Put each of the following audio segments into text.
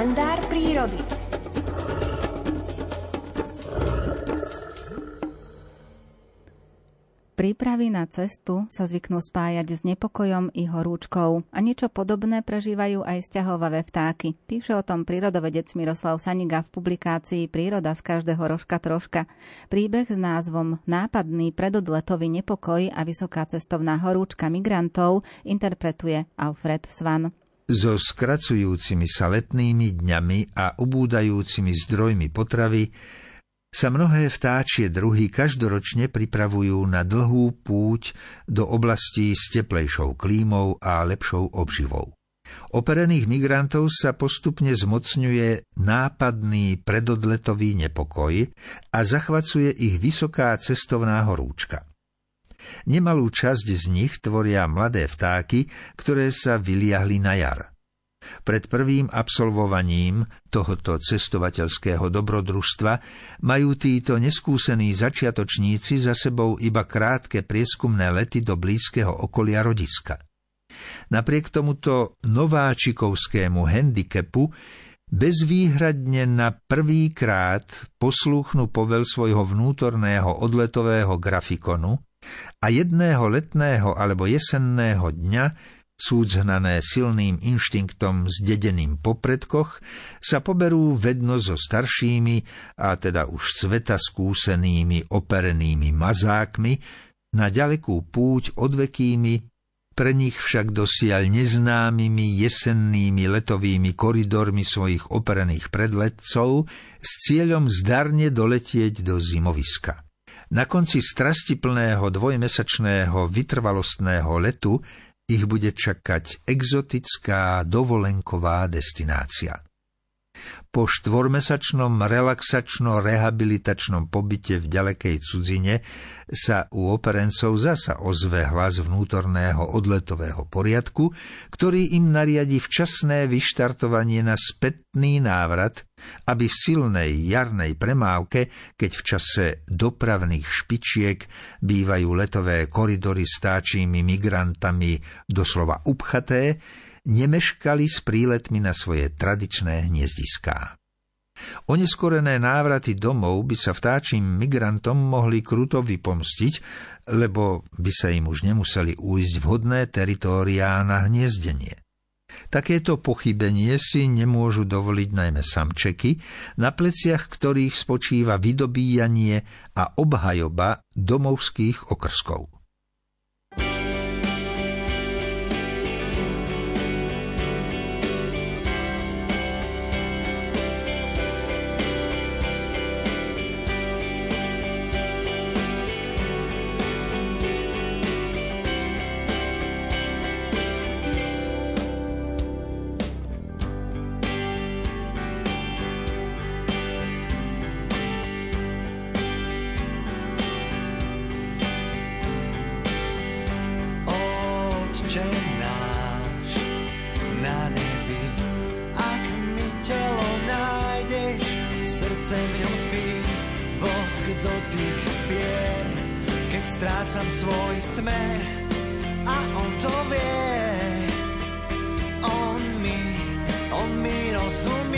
kalendár prírody. Prípravy na cestu sa zvyknú spájať s nepokojom i horúčkou a niečo podobné prežívajú aj sťahovavé vtáky. Píše o tom prírodovedec Miroslav Saniga v publikácii Príroda z každého rožka troška. Príbeh s názvom Nápadný predodletový nepokoj a vysoká cestovná horúčka migrantov interpretuje Alfred Svan. So skracujúcimi sa letnými dňami a ubúdajúcimi zdrojmi potravy sa mnohé vtáčie druhy každoročne pripravujú na dlhú púť do oblastí s teplejšou klímou a lepšou obživou. Operených migrantov sa postupne zmocňuje nápadný predodletový nepokoj a zachvacuje ich vysoká cestovná horúčka. Nemalú časť z nich tvoria mladé vtáky, ktoré sa vyliahli na jar. Pred prvým absolvovaním tohoto cestovateľského dobrodružstva majú títo neskúsení začiatočníci za sebou iba krátke prieskumné lety do blízkeho okolia rodiska. Napriek tomuto nováčikovskému handicapu bezvýhradne na prvý krát poslúchnu povel svojho vnútorného odletového grafikonu a jedného letného alebo jesenného dňa súdzhnané silným inštinktom zdedeným po predkoch, sa poberú vedno so staršími, a teda už sveta skúsenými operenými mazákmi, na ďalekú púť odvekými, pre nich však dosiaľ neznámymi jesennými letovými koridormi svojich operených predletcov s cieľom zdarne doletieť do zimoviska. Na konci strastiplného dvojmesačného vytrvalostného letu ich bude čakať exotická dovolenková destinácia. Po štvormesačnom relaxačno-rehabilitačnom pobyte v ďalekej cudzine sa u operencov zasa ozve hlas vnútorného odletového poriadku, ktorý im nariadi včasné vyštartovanie na spätný návrat, aby v silnej jarnej premávke, keď v čase dopravných špičiek bývajú letové koridory s táčími migrantami doslova upchaté, nemeškali s príletmi na svoje tradičné hniezdiská. Oneskorené návraty domov by sa vtáčim migrantom mohli kruto vypomstiť, lebo by sa im už nemuseli újsť vhodné teritóriá na hniezdenie. Takéto pochybenie si nemôžu dovoliť najmä samčeky, na pleciach ktorých spočíva vydobíjanie a obhajoba domovských okrskov. Otče náš na nebi, ak mi telo nájdeš, srdce v ňom spí, bosk dotyk pier, keď strácam svoj smer a on to vie. On mi, on mi rozumie.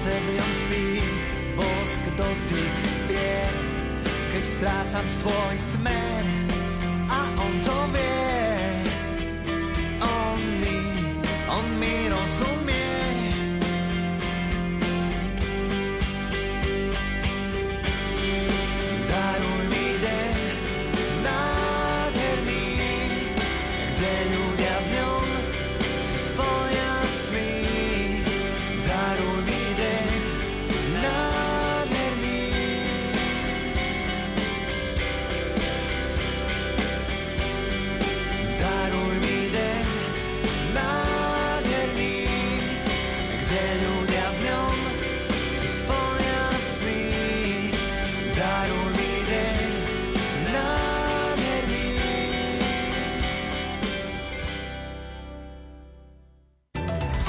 Srdce v ňom spí, bosk dotyk pier, keď strácam svoj smer